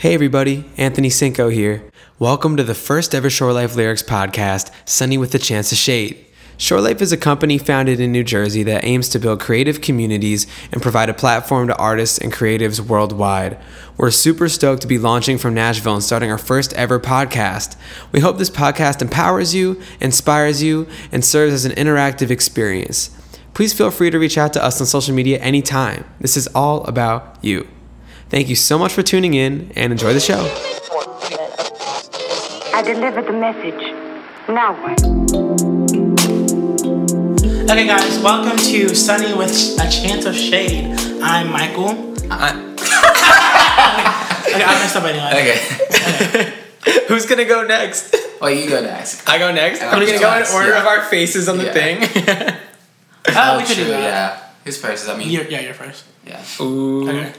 Hey everybody, Anthony Cinco here. Welcome to the first ever Shore Life Lyrics podcast, Sunny with a Chance of Shade. Shore Life is a company founded in New Jersey that aims to build creative communities and provide a platform to artists and creatives worldwide. We're super stoked to be launching from Nashville and starting our first ever podcast. We hope this podcast empowers you, inspires you, and serves as an interactive experience. Please feel free to reach out to us on social media anytime. This is all about you. Thank you so much for tuning in and enjoy the show. I delivered the message. Now what? Okay, guys, welcome to Sunny with a Chance of Shade. I'm Michael. I- Okay, I messed up anyway. Okay. who's gonna go next? Well, you go next. I go next. I'm Are we gonna go in order yeah. of our faces on the Yeah. thing? Uh, oh, we could true, do that. Yeah. Who's first? Is that me? You're, yeah, you're first. yeah. Ooh. Okay.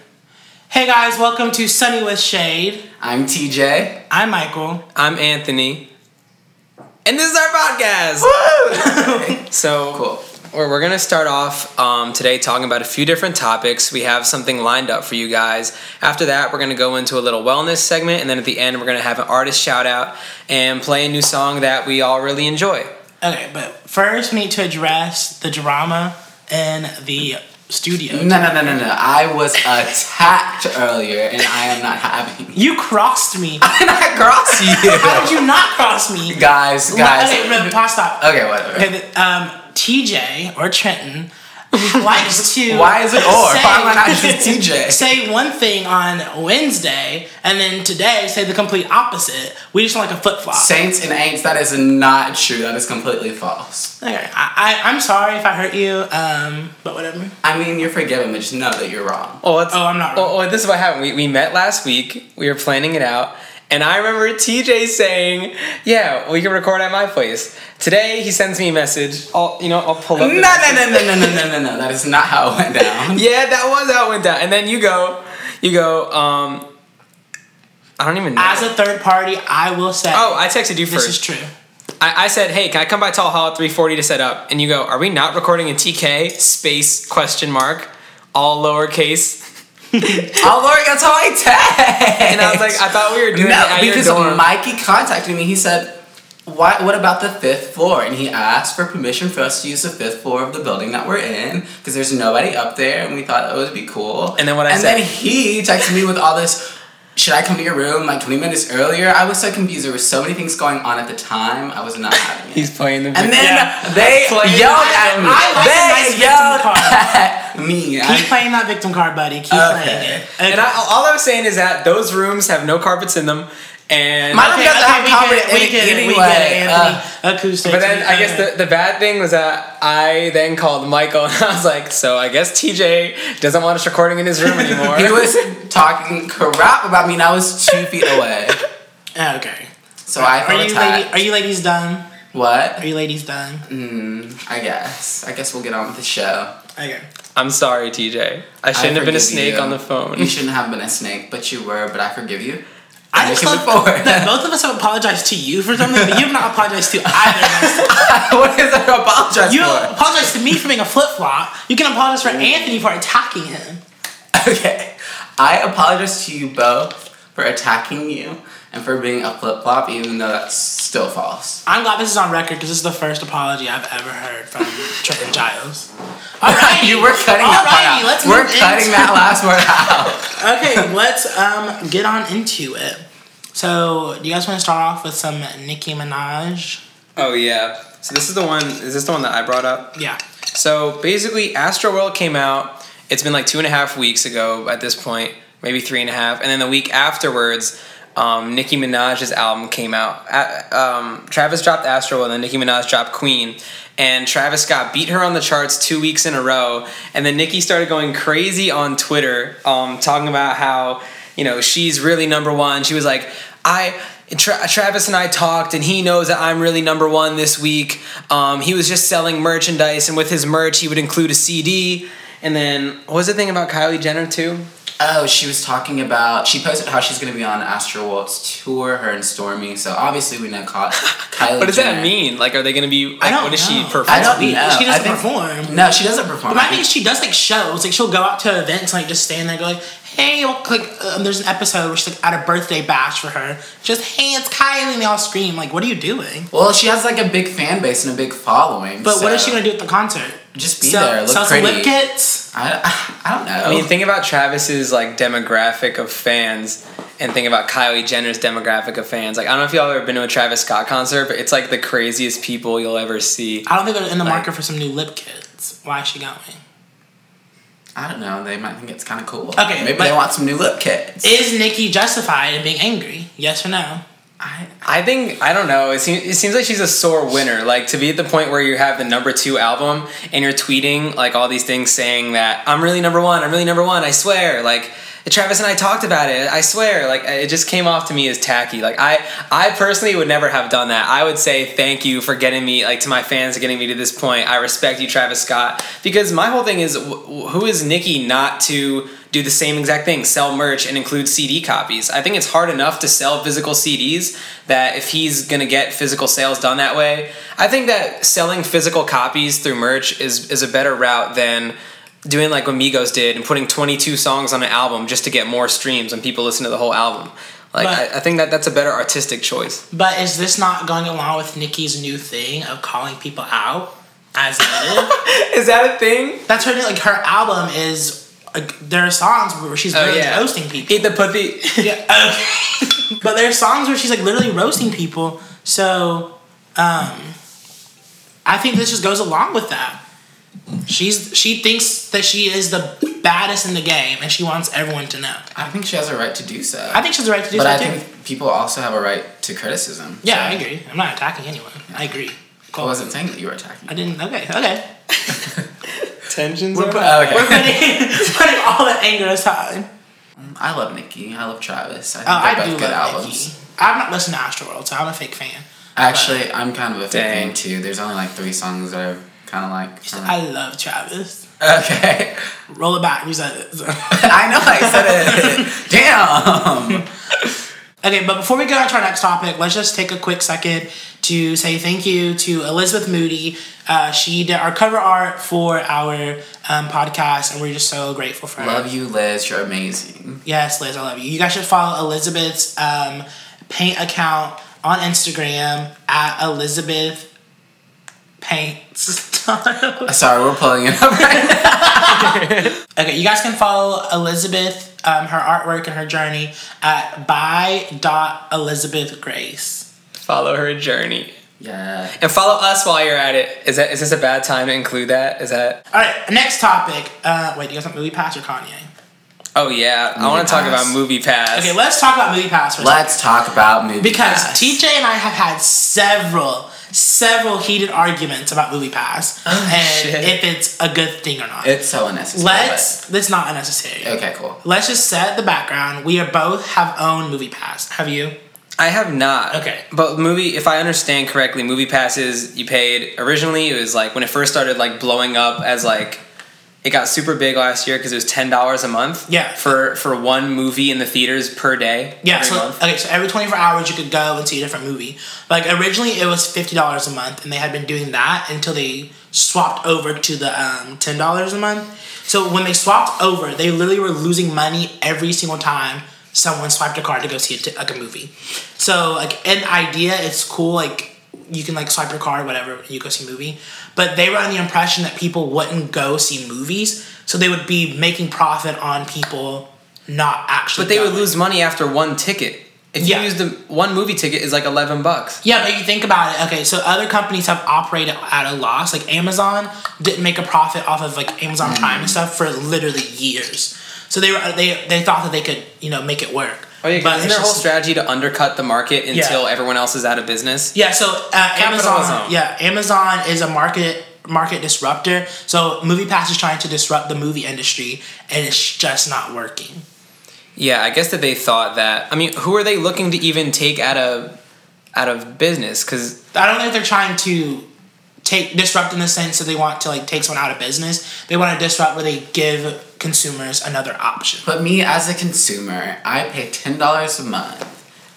Hey guys, welcome to Sunny with Shade. I'm TJ. I'm Michael. I'm Anthony. And this is our podcast. So Cool. We're, we're going to start off um, today talking about a few different topics. We have something lined up for you guys. After that, we're going to go into a little wellness segment, and then at the end, we're going to have an artist shout out and play a new song that we all really enjoy. Okay, but first we need to address the drama in the studio. No, no, no, no, no. I was attacked earlier, and I am not having. You crossed me. I not cross you. How did you not cross me? guys, guys. Okay, pause, stop. Okay, whatever. Okay, um, TJ or Trenton likes to. Why is it or? say- Why am I not just TJ? Say one thing on Wednesday, and then today say the complete opposite. We just want like a flip flop. Saints and ain'ts. That is not true. That is completely false. Okay, I, I, I'm sorry if I hurt you, um, but whatever. I mean, you're forgiven, but just know that you're wrong. Oh, Oh, I'm not Oh, oh, this is what happened. We, we met last week. We were planning it out. And I remember TJ saying, "Yeah, we can record at my place." Today he sends me a message. I'll, you know, I'll pull No, up. no, no, message. no, no, no, no, no, no. That is not how it went down. Yeah, that was how it went down. And then you go, you go. Um, I don't even know. As a third party, I will say oh, I texted you first. this is true. I, I said, "Hey, can I come by Tall Hall at 3:40 to set up?" And you go, "Are we not recording in TK space question mark all lowercase?" Oh, Lord, that's how I text. And I was like, "I thought we were doing it no, because dorm." Mikey contacted me. He said, "What? What about the fifth floor?" And he asked for permission for us to use the fifth floor of the building that we're in because there's nobody up there, and we thought it would be cool. And then what I and said- and then he texted me with all this. Should I come to your room like 20 minutes earlier? I was so confused. There were so many things going on at the time. I was not having it. He's playing the. and then Yeah. they Playing- yelled at me. I like a they nice yelled card. at me. I- Keep playing that victim card, buddy. Keep Okay. playing it. And I, all I was saying is that those rooms have no carpets in them, and My room doesn't have we carpet get it, in we it get it, we anyway. get it, Anthony. Uh, Acoustics. but then I guess the, the bad thing was that I then called Michael and I was like, so I guess TJ doesn't want us recording in his room anymore. he was talking crap about me, and I was two feet away. Okay. So I Are you, attacked. lady, are you ladies done? what? Are you ladies done? Mm, I guess. I guess we'll get on with the show. Okay. I'm sorry, TJ. I shouldn't have been a snake you. on the phone. You shouldn't have been a snake, but you were. But I forgive you. I just you can love forward. that both of us have apologized to you for something, but you have not apologized to either of us. what is that to apologize You for? apologize to me for being a flip flop. You can apologize for Anthony for attacking him. Okay. I apologize to you both for attacking you and for being a flip flop, even though that's still false. I'm glad this is on record because this is the first apology I've ever heard from Trenton Giles. All right, you were cutting that part Alrighty, out. let's we're move cutting into- that last word out. okay, let's um get on into it. So, do you guys want to start off with some Nicki Minaj? oh yeah. So this is the one. Is this the one that I brought up? Yeah. So basically, Astroworld came out. It's been like two and a half weeks ago at this point, maybe three and a half. And then the week afterwards, um, Nicki Minaj's album came out. Um, Travis dropped Astro and then Nicki Minaj dropped Queen. And Travis Scott beat her on the charts two weeks in a row. And then Nicki started going crazy on Twitter, um, talking about how you know she's really number one. She was like, I. Tra- Travis and I talked, and he knows that I'm really number one this week. Um, he was just selling merchandise, and with his merch, he would include a CD. And then, what was the thing about Kylie Jenner too? Oh, she was talking about. She posted how she's going to be on Astroworld's tour, her and Stormi. So obviously we know Ka- Kylie. What does Jenner. that mean? Like, are they going to be? Like, I don't what does she know. perform? I don't know. she doesn't think- perform. No, she doesn't perform. But my thing is, she does like shows. Like she'll go out to events, and, like just stand there, and go like, hey, well, like, um, there's an episode where she's like at a birthday bash for her. Just, hey, it's Kylie, and they all scream. Like, what are you doing? Well, she has like a big fan base and a big following. But what is she gonna do at the concert? Just be sell, there, look sell pretty. some lip kits. I, I don't know. I mean, think about Travis's like demographic of fans, and think about Kylie Jenner's demographic of fans. Like, I don't know if y'all ever been to a Travis Scott concert, but it's like the craziest people you'll ever see. I don't think they're in the Like- market for some new lip kits. Why is she going? I don't know. They might think it's kind of cool. Okay, maybe they want some new lip kits. Is Nicki justified in being angry? Yes or no? I, I think I don't know. It seems it seems like she's a sore winner. Like to be at the point where you have the number two album and you're tweeting like all these things saying that I'm really number one. I'm really number one. I swear. Like Travis and I talked about it. I swear. Like it just came off to me as tacky. Like I I personally would never have done that. I would say thank you for getting me like to my fans getting me to this point. I respect you, Travis Scott, because my whole thing is wh- who is Nicki not to do the same exact thing, sell merch and include CD copies. I think it's hard enough to sell physical CDs that if he's gonna get physical sales done that way, I think that selling physical copies through merch is is a better route than doing like what Migos did and putting 22 songs on an album just to get more streams and people listen to the whole album. Like But- I, I think that that's a better artistic choice. But is this not going along with Nicki's new thing of calling people out as needed? Is that a thing? That's her like her album is like there are songs where she's Oh literally yeah, roasting people. Eat the pussy. yeah, okay. but there are songs where she's like literally roasting people. So, um, I think this just goes along with that. She's she thinks that she is the baddest in the game, and she wants everyone to know. I think she has a right to do so. I think she has the right to do but so I too. think people also have a right to criticism. yeah, so I agree. I'm not attacking anyone. I agree. I wasn't saying that you were attacking. I didn't. Okay. Okay. Tensions. We're, are put, okay. we're putting, putting all the anger aside. Mm, I love Nicki. I love Travis. I think oh, they're I both do good love albums. Nicki. I've not listened to Astroworld, so I'm a fake fan. Actually, I'm kind of a fake Dang. fan too. There's only like three songs that I kind of like. I love Travis. okay. Roll it back. You said it. I know I said it. Damn. Okay, but before we get on to our next topic, let's just take a quick second to say thank you to Elizabeth Moody. Uh, she did our cover art for our um, podcast, and we're just so grateful for her. Love you, Liz. You're amazing. Yes, Liz, I love you. You guys should follow Elizabeth's um, paint account on Instagram at Elizabeth Paints. Sorry, we're pulling it up right now. Okay, you guys can follow Elizabeth, um, her artwork and her journey at by.elizabethgrace. Follow her journey. Yeah. And follow us while you're at it. Is that is this a bad time to include that? Is that All right, next topic. Uh, wait, do you guys want Movie Pass or Kanye? Oh yeah, I want to talk about Movie Pass. Okay, let's talk about Movie Pass for. Let's talk about movie Because Pass. TJ and I have had several, several heated arguments about Movie Pass oh, and shit. if it's a good thing or not. It's so unnecessary. Let's. That's not unnecessary. Okay, cool. Let's just set the background. We are both have owned Movie Pass. Have you? I have not. Okay. But movie, if I understand correctly, movie passes you paid originally. It was like when it first started like blowing up as like it got super big last year because it was ten dollars a month. Yeah. For for one movie in the theaters per day. Yeah, so month. okay, so every 24 hours you could go and see a different movie. Like originally it was $50 a month and they had been doing that until they swapped over to the um, $10 a month. So when they swapped over, they literally were losing money every single time someone swiped a card to go see a t- like a movie. So like an idea, it's cool like you can like swipe your card whatever and you go see a movie. But they were under the impression that people wouldn't go see movies, so they would be making profit on people not actually But they would lose money after one ticket. If Yeah. you use the one movie ticket is like eleven bucks. Yeah, but you think about it. Okay, so other companies have operated at a loss. Like Amazon didn't make a profit off of like Amazon Prime and stuff for literally years. So they were they they thought that they could you know make it work. Oh yeah, but their whole strategy to undercut the market until everyone else is out of business? Yeah, so uh, Amazon. Yeah, Amazon is a market market disruptor. So MoviePass is trying to disrupt the movie industry, and it's just not working. Yeah, I guess that they thought that. I mean, who are they looking to even take out of out of business? Because I don't think they're trying to take disrupt in the sense that they want to like take someone out of business. They want to disrupt where they give consumers another option. But me as a consumer, I pay ten dollars a month,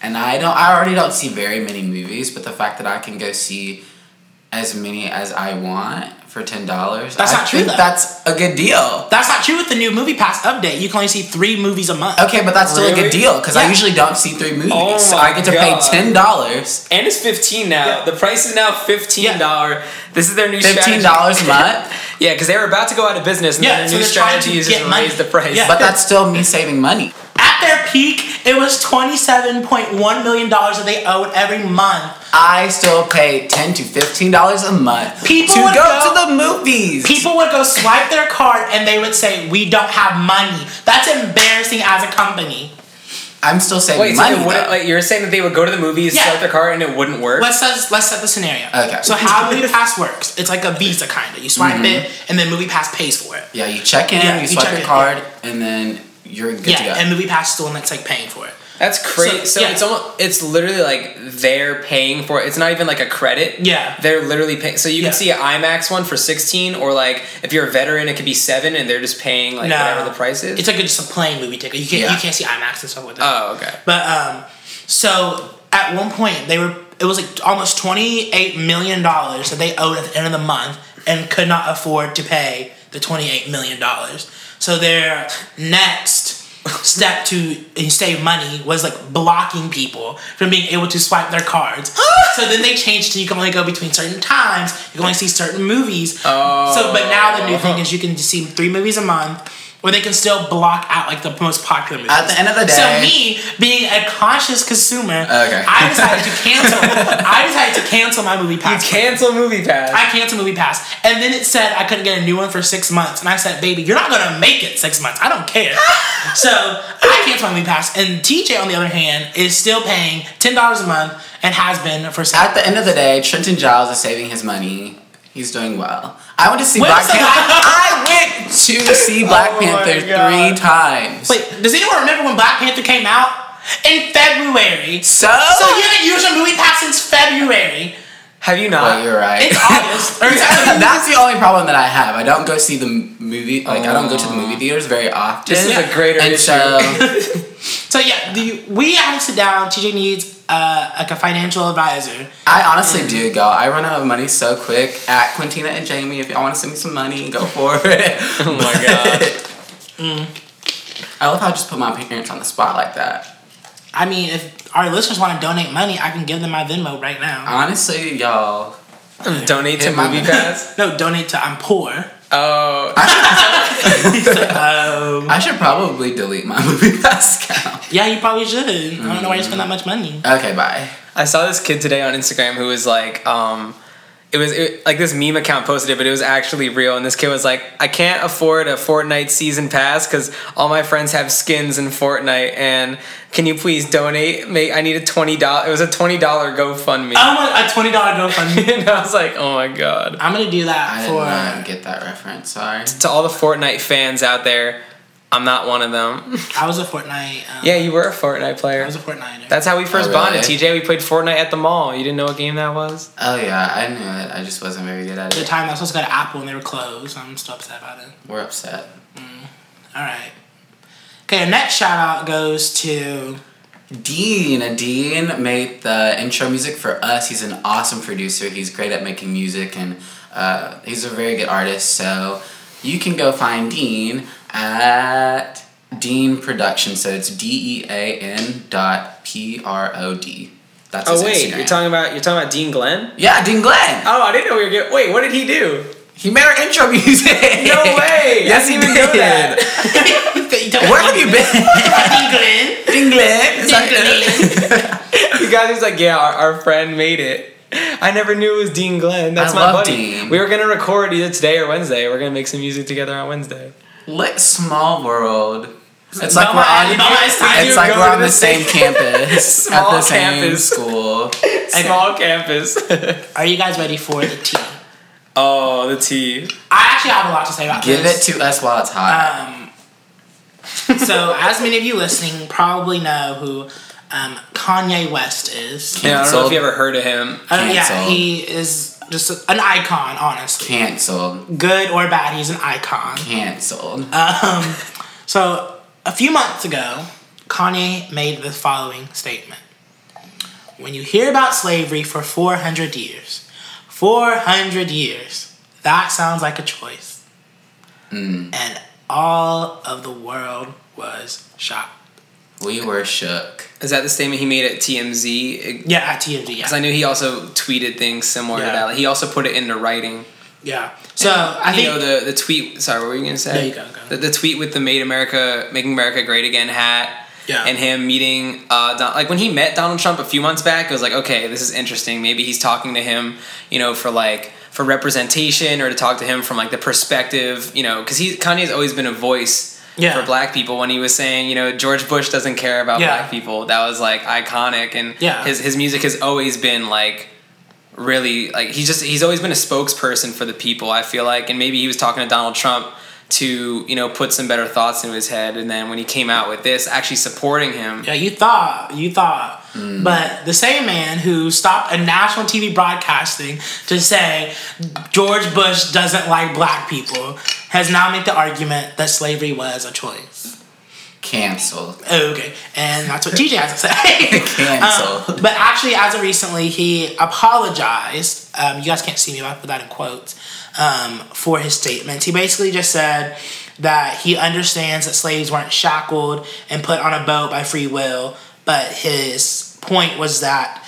and I don't. I already don't see very many movies. But the fact that I can go see as many as I want for ten dollars. That's I not true, think though. That's a good deal. That's not true with the new Movie Pass update. You can only see three movies a month. Okay, but that's still a good deal because I usually don't see three movies. Oh so I get to God. pay ten dollars, And it's fifteen now. Yeah. The price is now fifteen dollar. This is their new fifteen dollars a month. Yeah, because they were about to go out of business, and Yeah, then so new they're to strategy is get just money. raise the price. Yeah. But that's still me saving money. At their peak, it was twenty-seven point one million dollars that they owed every month. I still pay ten to fifteen dollars a month People to would go, go- to the movies. People would go swipe their card and they would say, "We don't have money." That's embarrassing as a company. I'm still saving Wait, money. it wouldn't, like you're saying that they would go to the movies, Yeah. swipe their card, and it wouldn't work? Let's set, let's set the scenario. Okay. So how Movie Pass works? It's like a Visa kind of. You swipe Mm-hmm. it, and then Movie Pass pays for it. yeah, you check in, Yeah, you you swipe check your in, card, and then you're good yeah, to go. and Movie Pass is the one that's like paying for it. That's crazy. So, So, yeah. it's almost it's literally like they're paying for it. It's not even like a credit. Yeah. They're literally paying. So you Yeah. can see an IMAX one for sixteen, or like if you're a veteran, it could be seven, and they're just paying like no, whatever the price is. It's like a, just a plain movie ticket. You can't Yeah. you can't see IMAX and stuff like that. oh, okay. But um, so at one point they were it was like almost twenty eight million dollars that they owed at the end of the month and could not afford to pay the twenty eight million dollars. So their next step to save money was like blocking people from being able to swipe their cards. so then they changed to you can only go between certain times. You can only see certain movies. Oh. So but now the new thing is you can see three movies a month. Or they can still block out like the most popular movies. At the end of the day. So me, being a conscious consumer, Okay. I decided to cancel. I decided to cancel my movie pass. You cancel Movie Pass. I canceled movie pass, and then it said I couldn't get a new one for six months, and I said, "Baby, you're not gonna make it six months. I don't care." so I canceled my movie pass, and TJ on the other hand is still paying ten dollars a month and has been for. At the end of the day, Trenton Giles is saving his money. He's doing well. I went to see Black Panther. I went to see Black Oh Panther three times. Wait, does anyone remember when Black Panther came out in February? So, So you haven't used your movie pass since February. Have you not? Wait, you're right. It's August. Or That's the only problem that I have. I don't go see the movie. Like I don't go to the movie theaters very often. This is Yeah. a greater and issue. so So yeah, the, we have to sit down. TJ needs uh, like a financial advisor. I honestly do go. I run out of money so quick. At Quintina and Jamie, if y'all want to send me some money, go for it. Oh my god. I love how I just put my parents on the spot like that. I mean, if our listeners want to donate money, I can give them my Venmo right now. Honestly, y'all. Donate to my- Movie Pass. No, donate to I'm poor. Oh, Um, I should probably delete my movie pass account. yeah, you probably should. I don't know why you spend that much money. Okay, bye. I saw this kid today on Instagram who was like, um, it was it, like this meme account posted it, but it was actually real. And this kid was like, I can't afford a Fortnite season pass because all my friends have skins in Fortnite. And can you please donate? Make I need a twenty dollar. It was a twenty dollar GoFundMe. I want a twenty dollar GoFundMe. and I was like, oh my god. I'm gonna do that I did for. not get that reference. Sorry. To all the Fortnite fans out there, I'm not one of them. I was a Fortnite. Um, yeah, you were a Fortnite player. I was a Fortniter. That's how we first Oh, bonded. TJ, we played Fortnite at the mall. You didn't know what game that was? Oh yeah, I knew it. I just wasn't very good at it. At the time I was supposed to go to Apple and they were closed. I'm still upset about it. We're upset. All right. Okay, our next shout out goes to. Dean. Dean made the intro music for us. He's an awesome producer. He's great at making music and uh, he's a very good artist. So you can go find Dean at Dean Production. So it's D E A N dot P R O D. That's oh, his Oh wait, Instagram. you're talking about you're talking about Dean Glenn? Yeah, Dean Glenn. Oh, I didn't know we were getting. Wait, what did he do? He made our intro music. No way! yes, I he didn't did. even know that. Where have you been? England. Dean Glenn. Is that- You guys was like, yeah, our, our friend made it. I never knew it was Dean Glenn. That's I my love buddy. Dean. We were gonna record either today or Wednesday. We're gonna make some music together on Wednesday. Lit small world. It's Belmont- like we're on. Belmont's It's like we're on the the same same- campus at Small the same campus. school. Small campus. Are you guys ready for the tea? oh, the tea. I actually have a lot to say about Give it to us while it's hot. Um, so, as many of you listening probably know who um, Kanye West is. Yeah, I don't know if you ever heard of him. Uh, yeah, he is just an icon, honestly. Canceled. Good or bad, he's an icon. Canceled. Um, so, a few months ago, Kanye made the following statement When you hear about slavery for 400 years, 400 years, That sounds like a choice. Mm. And all of the world was shocked. We were shook. Is that the statement he made at TMZ? Yeah, at TMZ. Because Yeah. I knew he also tweeted things similar Yeah. to that. Like, he also put it into writing. yeah. So I you think know the the tweet. Sorry, what were you gonna say? No, you go, go. The, the tweet with the "Made America, Making America Great Again" hat. Yeah. And him meeting, uh, Don, like when he met Donald Trump a few months back, it was like, okay, this is interesting. Maybe he's talking to him, you know, for like for representation or to talk to him from like the perspective, you know, because he Kanye's always been a voice Yeah. for black people. When he was saying, you know, George Bush doesn't care about Yeah. black people, that was like iconic. And Yeah. his his music has always been like really like he's just he's always been a spokesperson for the people i feel like and maybe he was talking to donald trump to you know put some better thoughts into his head and then when he came out with this actually supporting him Yeah, you thought, you thought. But the same man who stopped a national TV broadcasting to say George Bush doesn't like black people has now made the argument that slavery was a choice. Canceled. Okay, and that's what TJ has to say. Canceled. Um, but actually, as of recently, he apologized. Um, you guys can't see me, but I put that in quotes um, for his statements. He basically just said that he understands that slaves weren't shackled and put on a boat by free will, but his point was that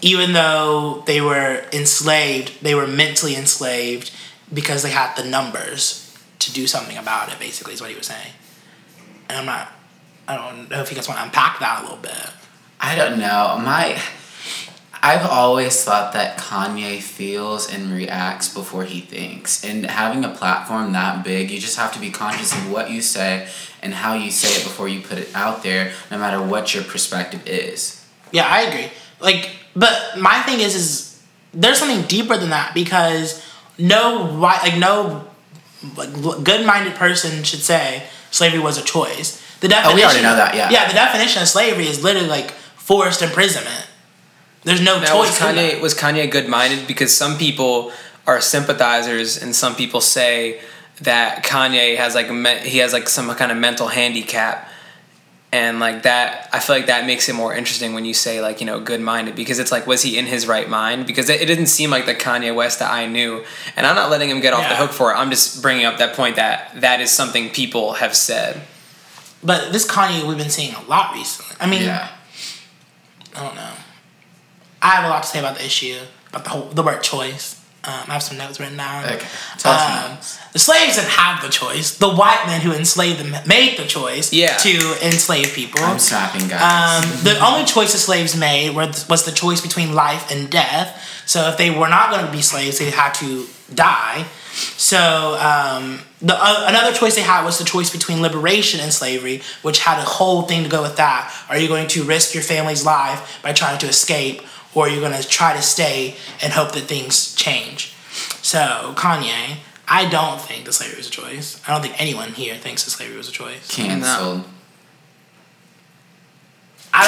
even though they were enslaved, they were mentally enslaved because they had the numbers to do something about it. Basically, is what he was saying. And I'm not. I don't know if you guys want to unpack that a little bit. I don't know. My I've always thought that Kanye feels and reacts before he thinks. And having a platform that big, you just have to be conscious of what you say and how you say it before you put it out there, no matter what your perspective is. Yeah, I agree. Like, but my thing is, is there's something deeper than that because no like no like good-minded person should say slavery was a choice. The definition. Oh, we already know that, yeah. Yeah, the definition of slavery is literally like forced imprisonment. There's no now choice. in kanye was kanye good-minded because some people are sympathizers and some people say that kanye has like me- he has like some kind of mental handicap and like that i feel like that makes it more interesting when you say like you know good-minded because it's like was he in his right mind because it, it didn't seem like the kanye west that i knew and i'm not letting him get off the hook for it i'm just bringing up that point that that is something people have said But this Kanye we've been seeing a lot recently. I mean, Yeah. I don't know. I have a lot to say about the issue, about the whole the word choice. Um, I have some notes written down. Okay. Um, the slaves didn't have the choice. The white men who enslaved them made the choice Yeah. to enslave people. I'm snapping, guys. Um, the only choice the slaves made was, was the choice between life and death. So if they were not going to be slaves, they had to die. So um, the uh, another choice they had was the choice between liberation and slavery, which had a whole thing to go with that. Are you going to risk your family's life by trying to escape, or you're you going to try to stay and hope that things change? So Kanye, I don't think that slavery was a choice. I don't think anyone here thinks that slavery was a choice. Canceled. I,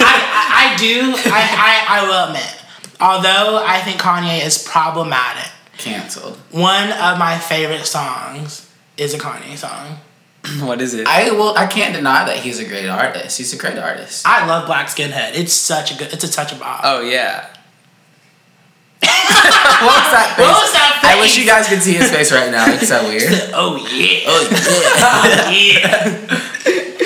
I, I, I do. I, I, I will admit. Although I think Kanye is problematic, Canceled. one of my favorite songs is a Kanye song. what is it I will. I can't deny that he's a great artist. He's a great artist. I love Black Skinhead. It's such a good. It's a touch of bop. oh yeah what was that face? What was that I wish you guys could see his face right now. It's so weird. Oh yeah. Oh yeah. Oh, yeah.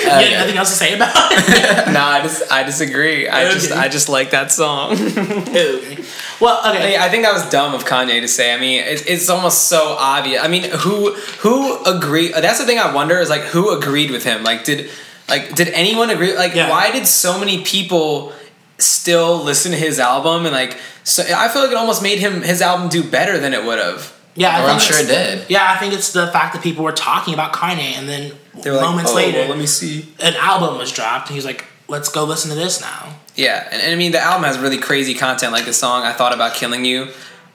you oh, have nothing else to say about it? no i just i disagree i just i just like that song Okay. Well, okay. Hey, I think that was dumb of Kanye to say. I mean, it's, it's almost so obvious. I mean, who who agree? That's the thing I wonder is like who agreed with him. Like, did like did anyone agree? Like, Yeah. why did so many people still listen to his album? And like, so I feel like it almost made him his album do better than it would have. Yeah, I Or I'm sure it did. Yeah, I think it's the fact that people were talking about Kanye, and then They were like, moments "Oh, later, well, let me see. an album was dropped, and he's like, "Let's go listen to this now." Yeah, and, and I mean the album has really crazy content, like the song "I Thought About Killing You,"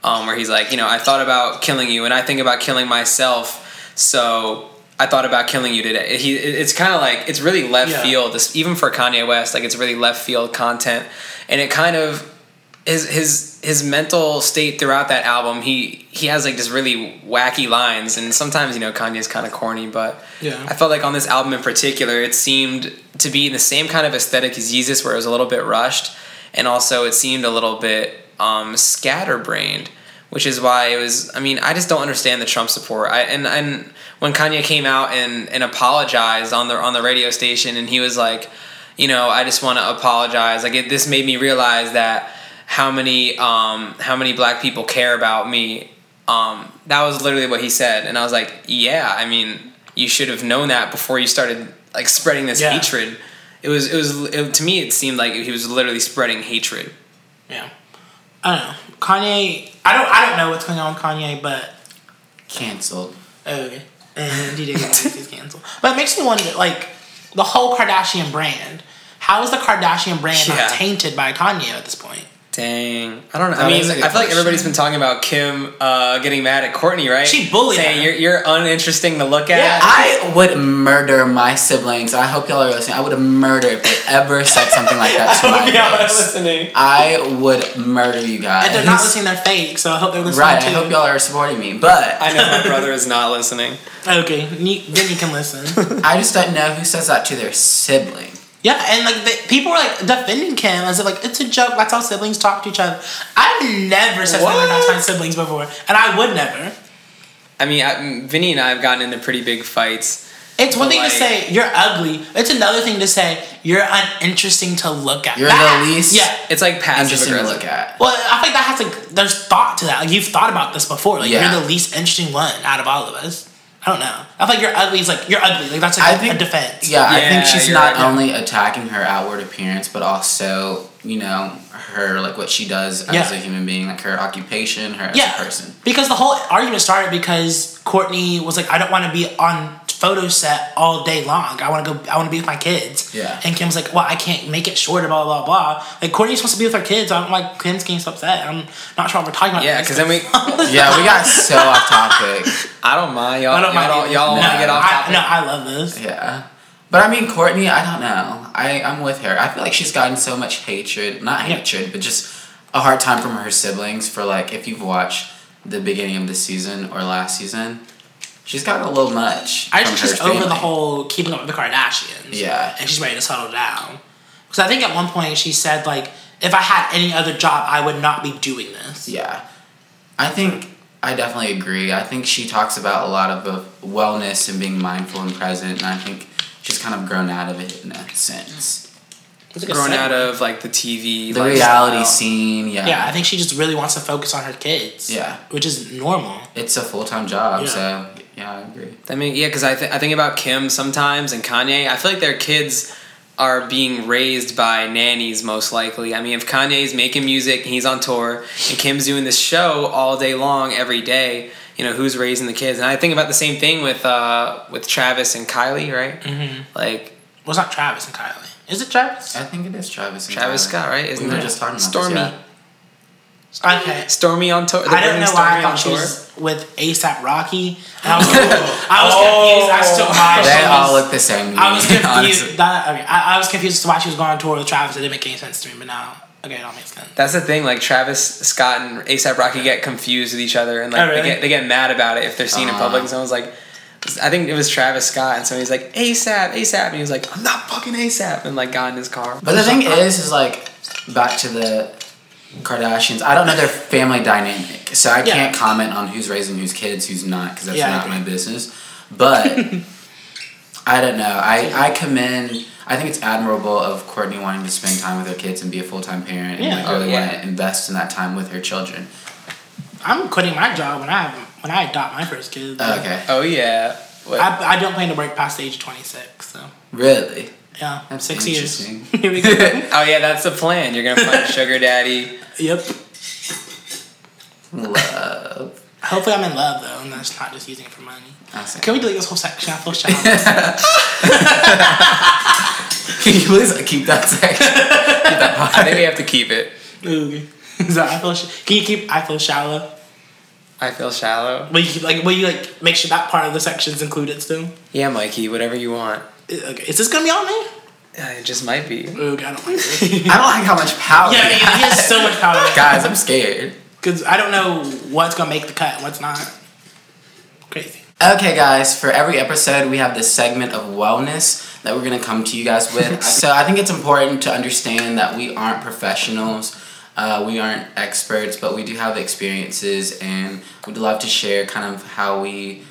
um, where he's like, you know, I thought about killing you, and I think about killing myself, so I thought about killing you today. He, it's kind of like it's really left Yeah. field, this, even for Kanye West, like it's really left field content, and it kind of his his his mental state throughout that album. He he has like just really wacky lines, and sometimes you know Kanye's kind of corny, but Yeah. I felt like on this album in particular, it seemed to be in the same kind of aesthetic as Yeezus, where it was a little bit rushed, and also it seemed a little bit um, scatterbrained, which is why it was. I mean, I just don't understand the Trump support. I and and when Kanye came out and and apologized on the on the radio station, and he was like, you know, I just want to apologize. Like it, this made me realize that how many um how many black people care about me. Um, that was literally what he said, and I was like, yeah. I mean, you should have known that before you started like spreading this Yeah. hatred. It was it was it, to me it seemed like he was literally spreading hatred. Yeah. I don't know. Kanye. I don't. I don't know what's going on with Kanye, but Cancelled. oh, okay. And he did get canceled. But it makes me wonder, like, the whole Kardashian brand. How is the Kardashian brand Yeah. not tainted by Kanye at this point? Dang, I don't know. That I mean, I a I good feel like everybody's been talking about Kim uh, getting mad at Kourtney, right? She bullied saying her. you're you're uninteresting to look at. Yeah. I would murder my siblings. I hope y'all are listening. I would murder if they ever said something like that to I hope my face. listening. I would murder you guys. And they're not listening, they're fake, so I hope they're listening Right, too. I hope y'all are supporting me. But I know my brother is not listening. Okay, then you can listen. I just don't know who says that to their sibling. Yeah, and like the, people were like defending Kim as if like it's a joke. That's how siblings talk to each other. I've never said something like that to my What? siblings before, and I would never. I mean, I, Vinny and I have gotten into pretty big fights. It's one thing like- to say you're ugly. It's another thing to say you're uninteresting to look at. You're That- the least Yeah. It's like passive interesting to aggressive. look at. Well, I think that has to. There's thought to that. Like you've thought about this before. Like Yeah. you're the least interesting one out of all of us. I don't know. I think like you're ugly. Is like you're ugly. Like that's like I a- think- a defense. Yeah, I think she's not right, yeah. only attacking her outward appearance, but also, you know, her like what she does as a human being, like her occupation, her as Yeah. a person. Because the whole argument started because Kourtney was like, I don't want to be on photo set all day long. I want to go. I want to be with my kids. Yeah. And Kim's like, well, I can't make it shorter. Blah blah blah. Like Kourtney's supposed to be with her kids. I'm like, Kim's getting so upset. I'm not sure what we're talking about. Yeah, because then we. Yeah, we got so off topic. I don't mind y'all. I don't y'all mind don't, y'all no, want to get off I, topic. No, I love this. Yeah. But I mean, Kourtney, I don't know. I, I'm with her. I feel like she's gotten so much hatred. Not hatred, but just a hard time from her siblings for, like, if you've watched the beginning of the season or last season, she's gotten a little much. I from just her she's over the whole keeping up with the Kardashians. Yeah. And she's ready to settle down. Because I think at one point she said like, if I had any other job, I would not be doing this. Yeah. I think I definitely agree. I think she talks about a lot of uh, wellness and being mindful and present, and I think she's kind of grown out of it in a sense. It's a good Grown out of like the TV. The lifestyle. reality scene, yeah. Yeah, I think she just really wants to focus on her kids. Yeah. Which is normal. It's a full time job, Yeah. so yeah, I agree. I mean, yeah, because I, th- I think about Kim sometimes and Kanye. I feel like their kids are being raised by nannies most likely. I mean, if Kanye's making music and he's on tour and Kim's doing this show all day long every day, you know, who's raising the kids? And I think about the same thing with uh, with Travis and Kylie, right? Mm-hmm. Like Well, it's not Travis and Kylie. Is it Travis? I think it is Travis. And Travis Kylie. Scott, right? Isn't we were it? just talking about Stormi. This, yeah. Okay. Stormi on tour. I they're don't bringing know why I Stormi on thought she tour. was with ASAP Rocky. And I was, I was confused as to why They she all was, look the same. To I was confused. honestly. That, okay, I, I was confused as to why she was going on tour with Travis. It didn't make any sense to me, but now, okay, it all makes sense. That's the thing. Like Travis Scott and ASAP Rocky get confused with each other, and like Oh, really? they get they get mad about it if they're seen in Uh. public. And someone's like, I think it was Travis Scott, and somebody's like ASAP, ASAP, and he was like, I'm not fucking ASAP, and like got in his car. But the thing is, is like back to the Kardashians. I don't know their family dynamic, so I Yeah. can't comment on who's raising whose kids, who's not, because that's Yeah, not my business. But I don't know. I I commend. I think it's admirable of Kourtney wanting to spend time with her kids and be a full time parent and Yeah. like Oh, really yeah. want to invest in that time with her children. I'm quitting my job when I have, when I adopt my first kid. Okay, Oh yeah. What? I, I don't plan to work past the age of 26, so really? Yeah, That's six years. Here we go. oh yeah, that's the plan. You're gonna find a sugar daddy. yep. Love. Hopefully, I'm in love though, and that's not just using it for money. Awesome. Can we delete this whole section? I feel shy. Can you please keep that section? keep that I part. think we have to keep it. Ooh. That I feel? Sh- Can you keep I feel shallow? I feel shallow. Will you keep, like will you like make sure that part of the section's included still? Yeah, Mikey. Whatever you want. Okay, is this gonna be on me? Uh, It just might be. Ooh, I don't like this. I don't like how much power. yeah, he he, he has so much power. Guys, I'm scared. Because I don't know what's gonna make the cut and what's not. Crazy. Okay, guys, for every episode, we have this segment of wellness that we're going to come to you guys with. so, I think it's important to understand that we aren't professionals. Uh, we aren't experts, but we do have experiences, and we'd love to share kind of how we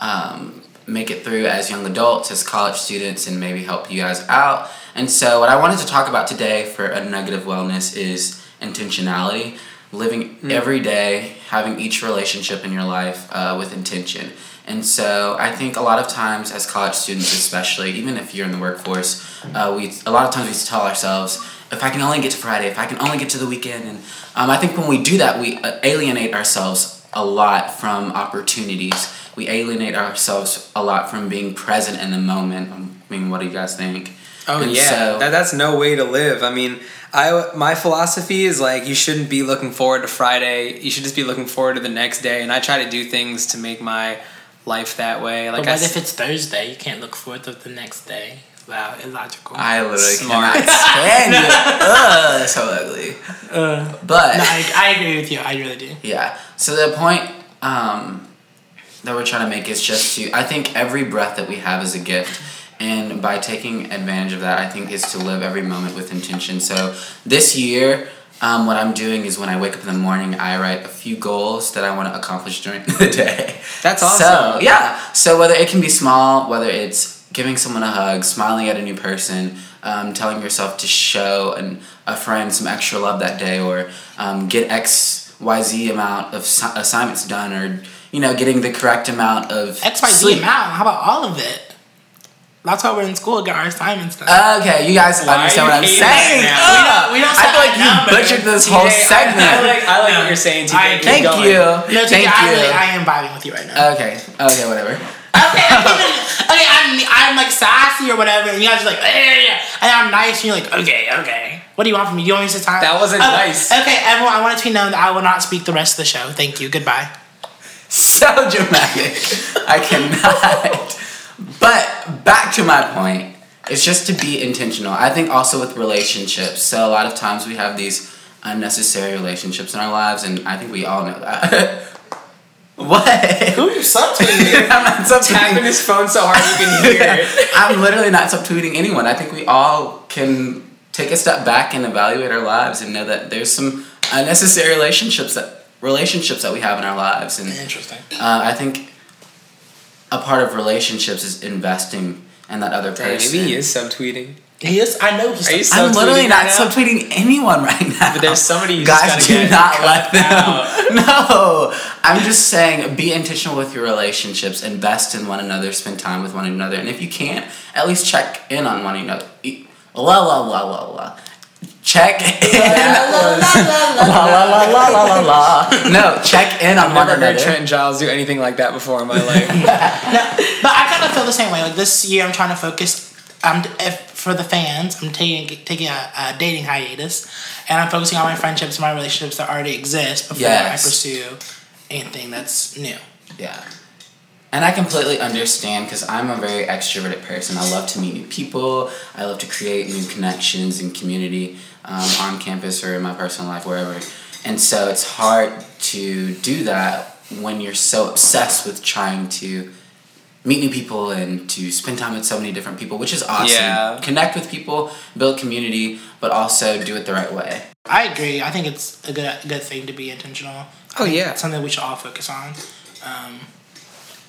um, make it through as young adults, as college students, and maybe help you guys out. And so, what I wanted to talk about today for a negative wellness is intentionality, living every day, having each relationship in your life uh, with intention. And so, I think a lot of times, as college students, especially, even if you're in the workforce, uh, we a lot of times we tell ourselves, if I can only get to Friday, if I can only get to the weekend, and um, I think when we do that, we uh, alienate ourselves a lot from opportunities. We alienate ourselves a lot from being present in the moment. I mean, what do you guys think? Oh And yeah, so- that, that's no way to live. I mean, I my philosophy is like you shouldn't be looking forward to Friday. You should just be looking forward to the next day. And I try to do things to make my life that way. Like But what s- if it's Thursday? You can't look forward to the next day. Wow, illogical. I literally Smart. cannot stand you. Ugh, so ugly. Uh, But no, I, I agree with you. I really do. Yeah. So the point um, that we're trying to make is just to I think every breath that we have is a gift. And by taking advantage of that, I think is to live every moment with intention. So this year, um, what I'm doing is when I wake up in the morning, I write a few goals that I want to accomplish during the day. That's awesome. So yeah. So whether it can be small, whether it's giving someone a hug, smiling at a new person, um, telling yourself to show an, a friend some extra love that day, or um, get X Y Z amount of si- assignments done, or you know, getting the correct amount of X Y Z amount. How about all of it? That's why we're in school. Get our assignments done. Okay, you guys Why understand what I'm saying? now? Oh, we don't- we don't I feel like you number. butchered this whole TJ, I- segment. I, like I like No. what you're saying. TJ. I- Thank going. you. no, Thank I, you. really, I am vibing with you right now. okay. Okay. Whatever. okay, okay, I'm I'm like sassy or whatever, and you guys are like, yeah, yeah, yeah, and I'm nice, and you're like, okay, okay. What do you want from me? You want me to sit time? That wasn't Okay, nice. Okay, everyone, I want it to be known that I will not speak the rest of the show. Thank you. Goodbye. so dramatic. I cannot. But back to my point, it's just to be intentional. I think also with relationships. So a lot of times we have these unnecessary relationships in our lives, and I think we all know that. what? Who you subtweeting? I'm not subtweeting. Tapping his phone so hard you can hear it. I'm literally not subtweeting anyone. I think we all can take a step back and evaluate our lives and know that there's some unnecessary relationships that relationships that we have in our lives and Interesting. uh, I think a part of relationships is investing in that other Dang, person. maybe he is subtweeting. He is. I know he's. Are you I'm subtweeting literally not right subtweeting anyone right now. But there's somebody you Guys, do not let them. out. No, I'm just saying, be intentional with your relationships. Invest in one another. Spend time with one another. And if you can't, at least check in on one another. La la la la la. Check in. la la la la la la la. No, check in on I've one never heard another. Trent Giles do anything like that before in my life. no, But I kind of feel the same way. Like this year, I'm trying to focus. Um, if for the fans, I'm taking taking a, a dating hiatus, and I'm focusing on my friendships, and my relationships that already exist before Yes. I pursue anything that's new. Yeah. And I completely understand because I'm a very extroverted person. I love to meet new people. I love to create new connections and community um, on campus or in my personal life, wherever. And so it's hard to do that when you're so obsessed with trying to meet new people and to spend time with so many different people, which is awesome. Yeah. Connect with people, build community, but also do it the right way. I agree. I think it's a good good thing to be intentional. Oh yeah, It's something we should all focus on. Um,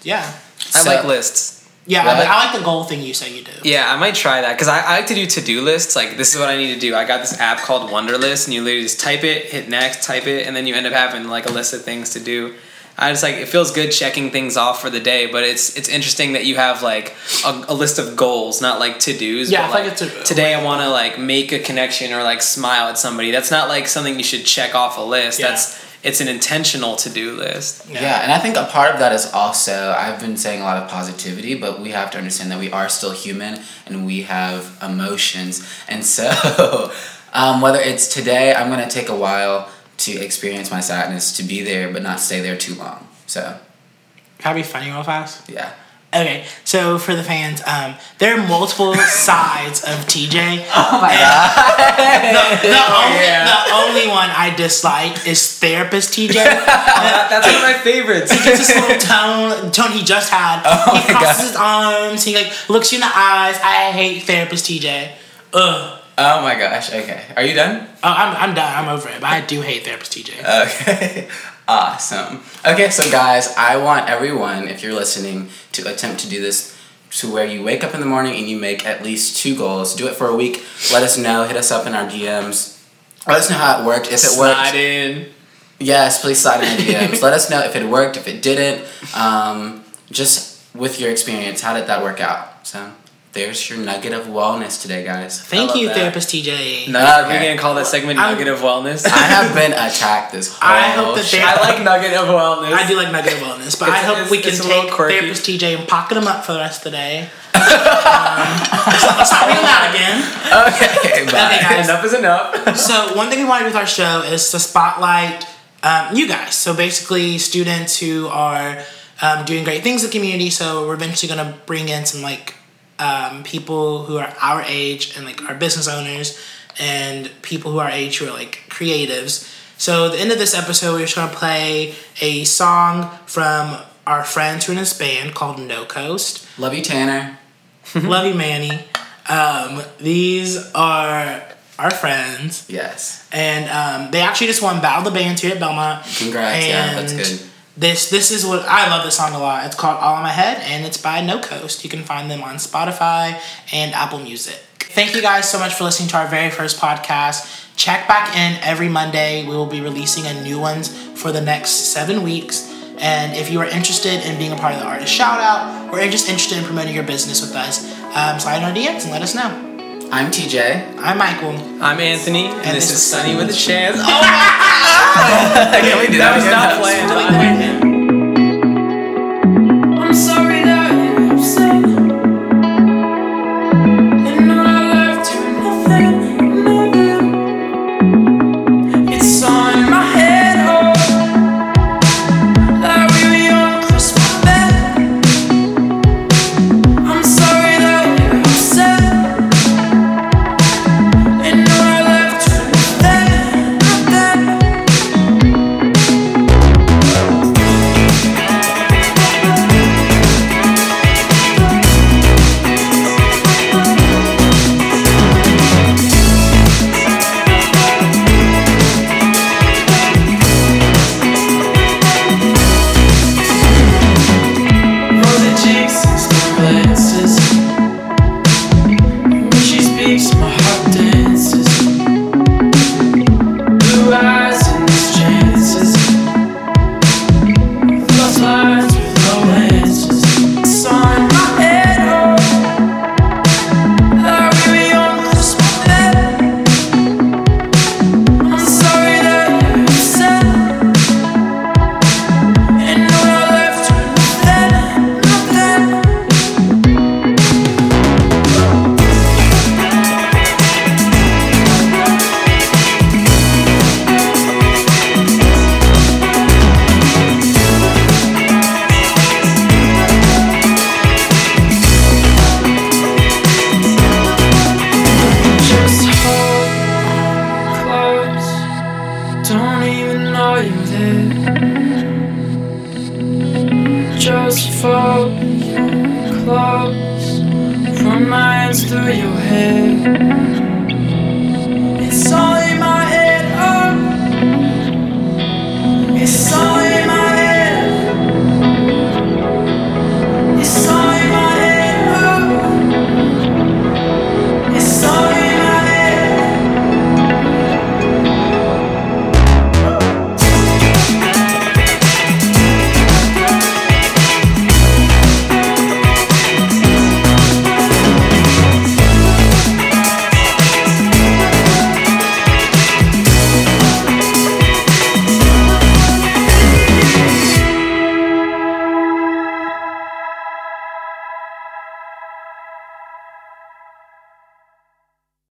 yeah, I So- like lists. Yeah. Right. I, I like the goal thing you say you do. Yeah, I might try that because I, I like to do to do lists. Like this is what I need to do. I got this app called Wunderlist, and you literally just type it, hit next, type it, and then you end up having like a list of things to do. I just like it feels good checking things off for the day, but it's it's interesting that you have like a, a list of goals, not like to dos. Yeah, but, like, like it's a- today I want to like make a connection or like smile at somebody. That's not like something you should check off a list. Yeah. That's it's an intentional to do list. Yeah. and I think a part of that is also I've been saying a lot of positivity, but we have to understand that we are still human and we have emotions, and so um, whether it's today, I'm gonna take a while to experience my sadness, to be there, but not stay there too long. So Can I be funny real fast? yeah, Okay, so for the fans, um, there are multiple sides of TJ. oh my god, The, the, only, Yeah. the only one I dislike is therapist TJ. That's one of my favorites. He gets this little tone, tone he just had. Oh he crosses God. his arms. He like looks you in the eyes. I hate therapist TJ. Ugh. Oh my gosh. Okay. Are you done? Oh, I'm, I'm done. I'm over it. But I do hate therapist TJ. Okay. Awesome. Okay, so guys, I want everyone, if you're listening, to attempt to do this to where you wake up in the morning and you make at least two goals. Do it for a week. Let us know. Hit us up in our DMs. Let us know how it worked. If it Slide worked, in. yes, please slide in our DMs. Let us know if it worked, if it didn't. Um, just with your experience, how did that work out? So there's your nugget of wellness today, guys. Thank you, that. therapist TJ. No, Okay. We're gonna call that segment I'm- Nugget of Wellness. I have been attacked this whole. I hope that they- I like Nugget of Wellness. I do like Nugget of Wellness, but I hope we can it's a take therapist TJ and pocket him up for the rest of the day. um, so let's not read him out again. Okay, bye. Okay, guys. enough is enough. So one thing we want to do with our show is to spotlight um, you guys. So basically, students who are um, doing great things in the community. So we're eventually going to bring in some like um, people who are our age and like our business owners and people who are age who are like creatives. So at the end of this episode, we're just going to play a song from our friends who are in this band called No Coast. Love you, Tanner. Love you, Manny. Um, these are our friends Yes. and um, they actually just won Battle of the Bands here at Belmont. Congrats. yeah, that's good. This this is what I love this song a lot. It's called All in My Head and it's by No Coast. You can find them on Spotify and Apple Music. Thank you guys so much for listening to our very first podcast. Check back in every Monday. We will be releasing a new ones for the next seven weeks. And if you are interested in being a part of the artist shout out or just interested in promoting your business with us, um, slide in our DMs and let us know. I'm TJ. I'm Michael. I'm Anthony, and, this, is Sunny with a Chance. Oh Can we do that was again? not That planned.